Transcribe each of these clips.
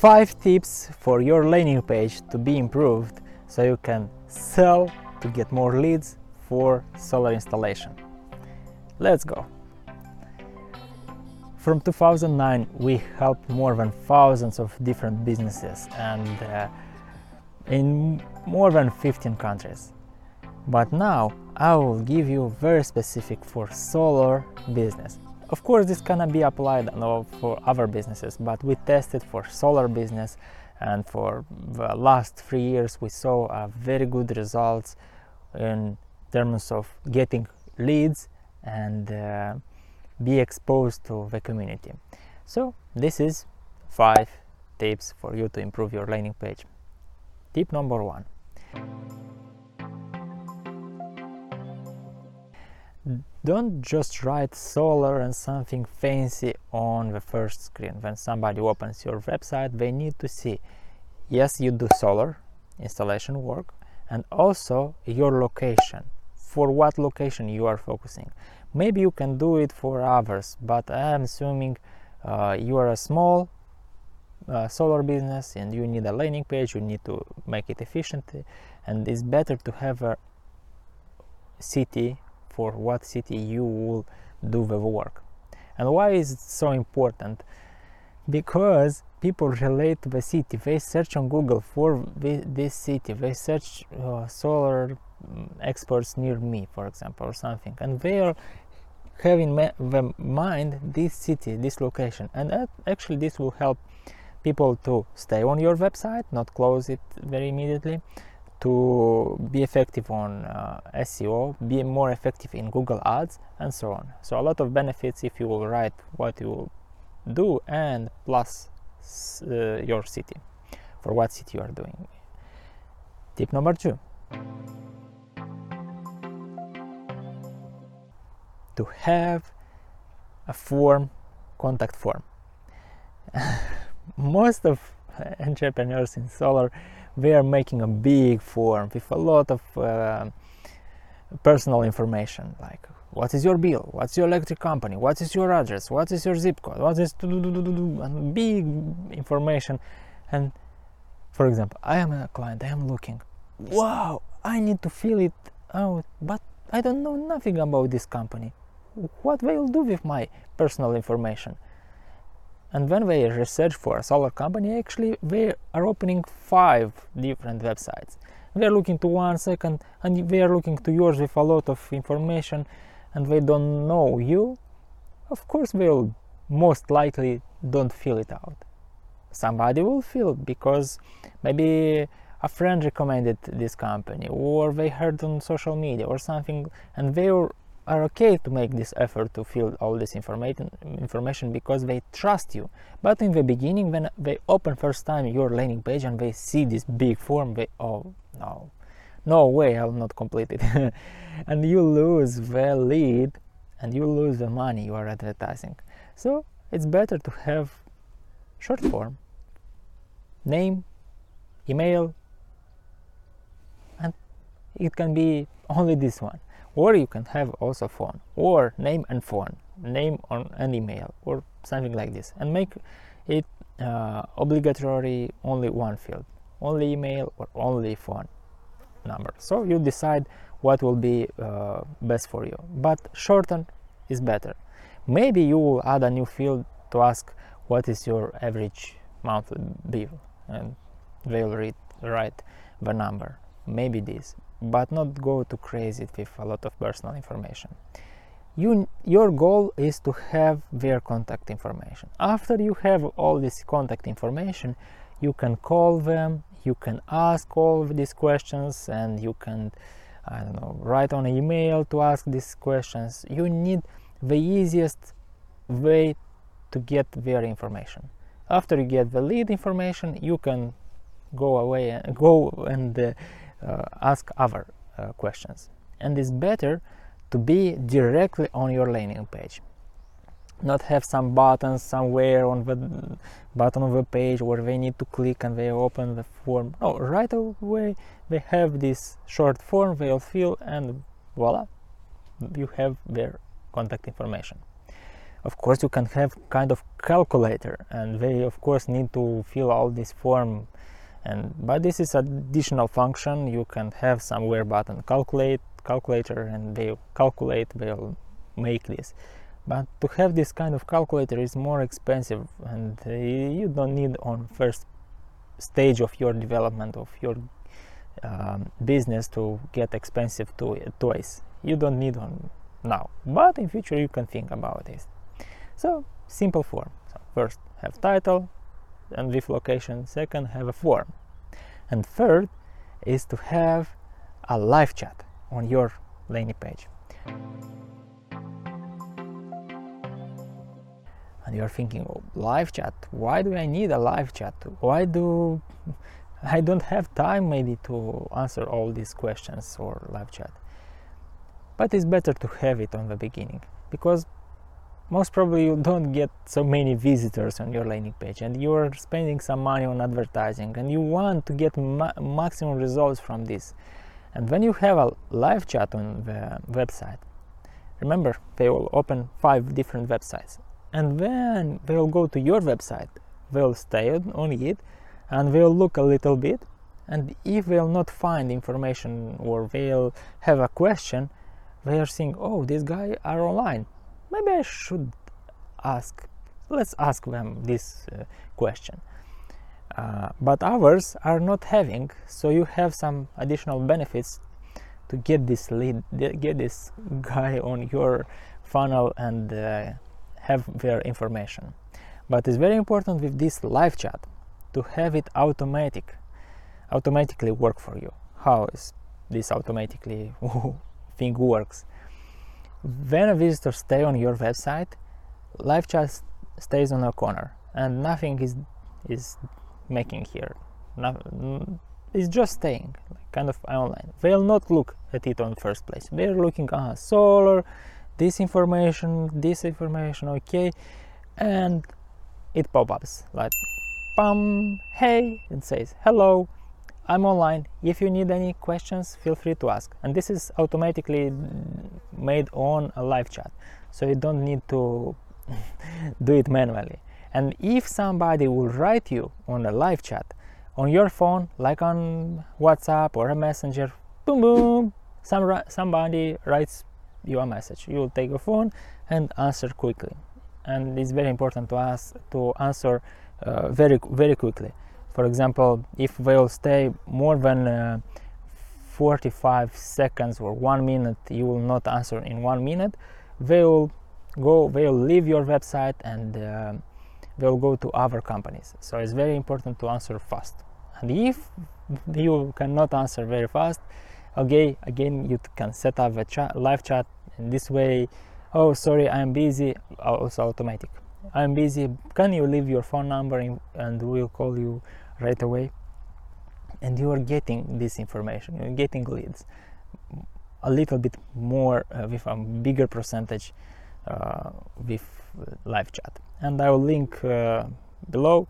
5 tips for your landing page to be improved so you can sell to get more leads for solar installation. Let's go! From 2009 we helped more than thousands of different businesses and uh, in more than 15 countries. But now I will give you very specific for solar business. Of course this cannot be applied for other businesses, but we tested for solar business and for the last three years we saw very good results in terms of getting leads and uh, be exposed to the community. So this is five tips for you to improve your landing page. Tip number one. Don't just write solar and something fancy on the first screen. When somebody opens your website, they need to see yes, you do solar installation work and also your location. For what location you are focusing. Maybe you can do it for others, but I am assuming uh, you are a small uh, solar business and you need a landing page, you need to make it efficient, and it's better to have a city for what city you will do the work. And why is it so important? Because people relate to the city. They search on Google for this city. They search uh, solar mm, experts near me, for example, or something, and they are having the mind this city, this location, and actually this will help people to stay on your website, not close it very immediately, to be effective on uh, SEO, be more effective in Google Ads, and so on. So a lot of benefits if you will write what you will do and plus uh, your city for what city you are doing. Tip number two. To have a form, contact form. Most of entrepreneurs in solar we are making a big form with a lot of uh, personal information like what is your bill? What's your electric company? What is your address? What is your zip code? What is and big information. And for example i am a client i am looking. Wow i need to fill it out but i don't know nothing about this company. What they will do with my personal information and when they research for a solar company actually they are opening five different websites. They are looking to one second and they are looking to yours with a lot of information and they don't know you. Of course will most likely don't fill it out. Somebody will fill because maybe a friend recommended this company or they heard on social media or something and they are okay to make this effort to fill all this information information because they trust you. But in the beginning when they open first time your landing page and they see this big form they oh no no way i'll not complete it. And you lose the lead and you lose the money you are advertising. So it's better to have short form name email and it can be only this one or you can have also phone or name and phone name on an email or something like this and make it uh, obligatory only one field only email or only phone number. So you decide what will be uh, best for you but shorten is better. Maybe you will add a new field to ask what is your average monthly bill and they will read, write the number. Maybe this but not go too crazy with a lot of personal information. You, your goal is to have their contact information. After you have all this contact information, you can call them, you can ask all these questions, and you can, I don't know, write on an email to ask these questions. You need the easiest way to get their information. After you get the lead information, you can go away and go and uh, ask other uh, questions. And it's better to be directly on your landing page. Not have some buttons somewhere on the bottom of the page where they need to click and they open the form. No right away they have this short form they'll fill and voila you have their contact information. Of course you can have kind of calculator and they of course need to fill all this form and but this is additional function. You can have somewhere button calculate calculator and they calculate they'll make this. But to have this kind of calculator is more expensive and uh, you don't need on first stage of your development of your um, business to get expensive to- toys. You don't need one now. But in future you can think about this. So simple form. So first have title and with location. Second have a form. And third is to have a live chat on your landing page. And you're thinking oh, live chat? Why do i need a live chat? Why do i don't have time maybe to answer all these questions or live chat? But it's better to have it on the beginning because most probably you don't get so many visitors on your landing page and you're spending some money on advertising and you want to get ma- maximum results from this. And when you have a live chat on the website remember they will open five different websites. And then they'll go to your website they'll stay on it and they'll look a little bit. And if they'll not find information or they'll have a question they are saying oh this guy are online maybe i should ask let's ask them this uh, question. Uh, but ours are not having so you have some additional benefits to get this lead get this guy on your funnel and uh, have their information. But it's very important with this live chat to have it automatic automatically work for you. How is this automatically thing works when a visitor stay on your website live chat stays on a corner and nothing is is making here. Nothing, it's just staying kind of online. They'll not look at it on first place. They're looking ah solar this information this information okay and it pop-ups like pum hey it says hello i'm online. If you need any questions feel free to ask. And this is automatically made on a live chat. So you don't need to do it manually. And if somebody will write you on a live chat on your phone like on whatsapp or a messenger boom boom some, somebody writes you a message. You will take a phone and answer quickly. And it's very important to ask to answer uh, very very quickly for example if they'll stay more than uh, 45 seconds or one minute you will not answer in one minute. They will go they will leave your website and uh, they'll go to other companies. So it's very important to answer fast. And if you cannot answer very fast okay again you can set up a chat, live chat in this way. Oh sorry i'm busy. Also automatic. I'm busy. Can you leave your phone number in, and we'll call you right away. And you are getting this information you're getting leads. A little bit more uh, with a bigger percentage uh, with live chat. And i will link uh, below.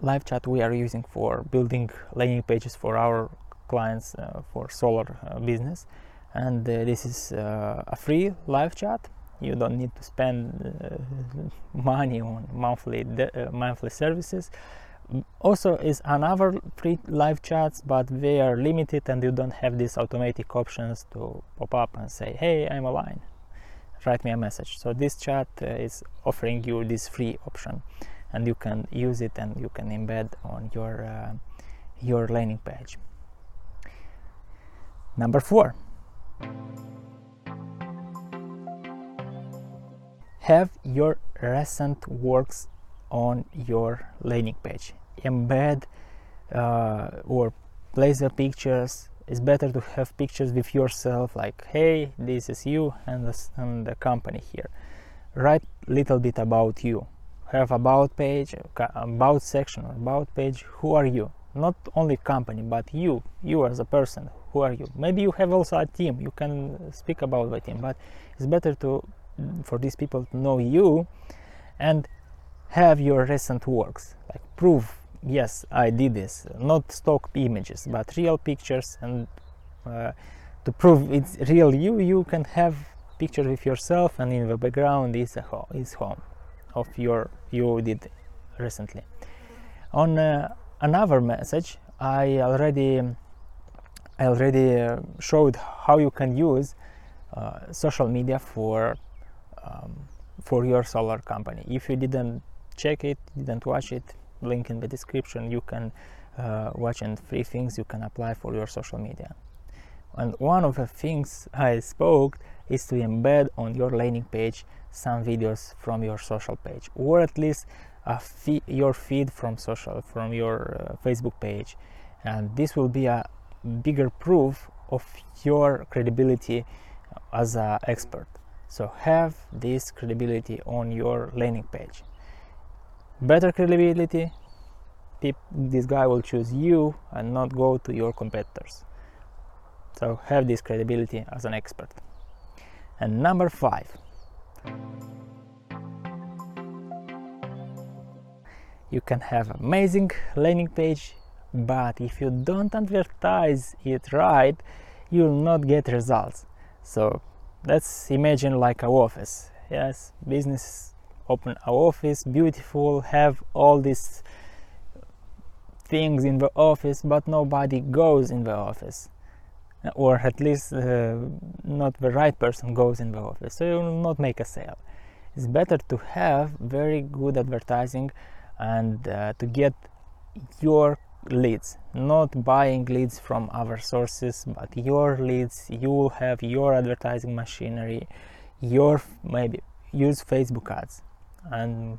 Live chat we are using for building landing pages for our clients uh, for solar uh, business. And uh, this is a free live chat. You don't need to spend money on monthly monthly services also is another free live chats but they are limited and you don't have these automatic options to pop up and say hey i'm online. Write me a message. So this chat uh, is offering you this free option and you can use it and you can embed on your uh, your landing page. Number four. Have your recent works on your landing page embed uh, or place the pictures. It's better to have pictures with yourself like hey this is you and the, and the company here. Write little bit about you. Have about page about section about page who are you? Not only company but you. You as a person who are you? Maybe you have also a team. You can speak about the team but it's better to for these people to know you and have your recent works. Like prove yes i did this. Not stock images but real pictures and uh, to prove it's real you you can have picture with yourself and in the background is a ho- is home of your you did recently. On uh, another message i already i already uh, showed how you can use uh, social media for um, for your solar company. If you didn't check it didn't watch it link in the description. You can uh, watch and three things. You can apply for your social media. And one of the things i spoke is to embed on your landing page some videos from your social page or at least fe- your feed from social from your uh, facebook page. And this will be a bigger proof of your credibility as an expert. So have this credibility on your landing page better credibility. This guy will choose you and not go to your competitors. So have this credibility as an expert. And number five. You can have amazing landing page but if you don't advertise it right you will not get results. So let's imagine like a office. Yes business open a office beautiful have all these things in the office but nobody goes in the office. Or at least uh, not the right person goes in the office. So you will not make a sale. It's better to have very good advertising and uh, to get your leads not buying leads from other sources but your leads. You will have your advertising machinery your maybe use facebook ads and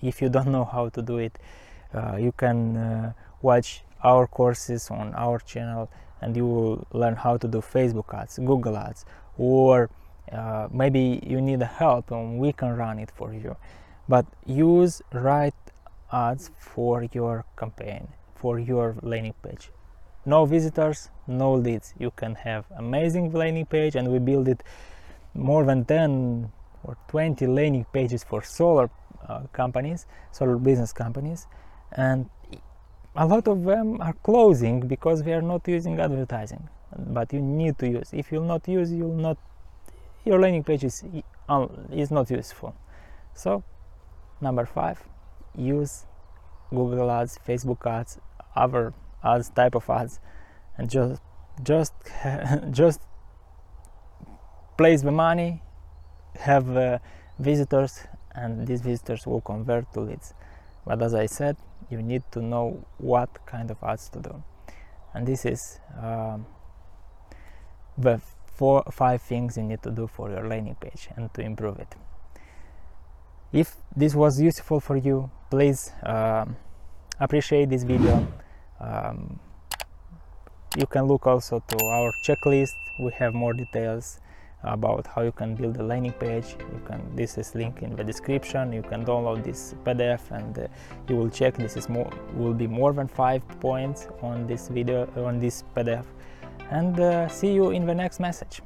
if you don't know how to do it uh, you can uh, watch our courses on our channel and you will learn how to do facebook ads google ads or uh, maybe you need help and we can run it for you. But use right ads for your campaign for your landing page. No visitors no leads. You can have amazing landing page and we build it more than 10 or 20 landing pages for solar uh, companies solar business companies. And a lot of them are closing because they are not using advertising. But you need to use. If you'll not use you'll not your landing page is, is not useful. So number five use google ads facebook ads other ads type of ads and just just just place the money have uh, visitors and these visitors will convert to leads. But as i said you need to know what kind of ads to do. And this is um, the four five things you need to do for your landing page and to improve it. If this was useful for you please um, appreciate this video. Um, you can look also to our checklist. We have more details about how you can build a landing page. You can this is link in the description. You can download this pdf and uh, you will check. This is more will be more than five points on this video on this pdf. And uh, see you in the next message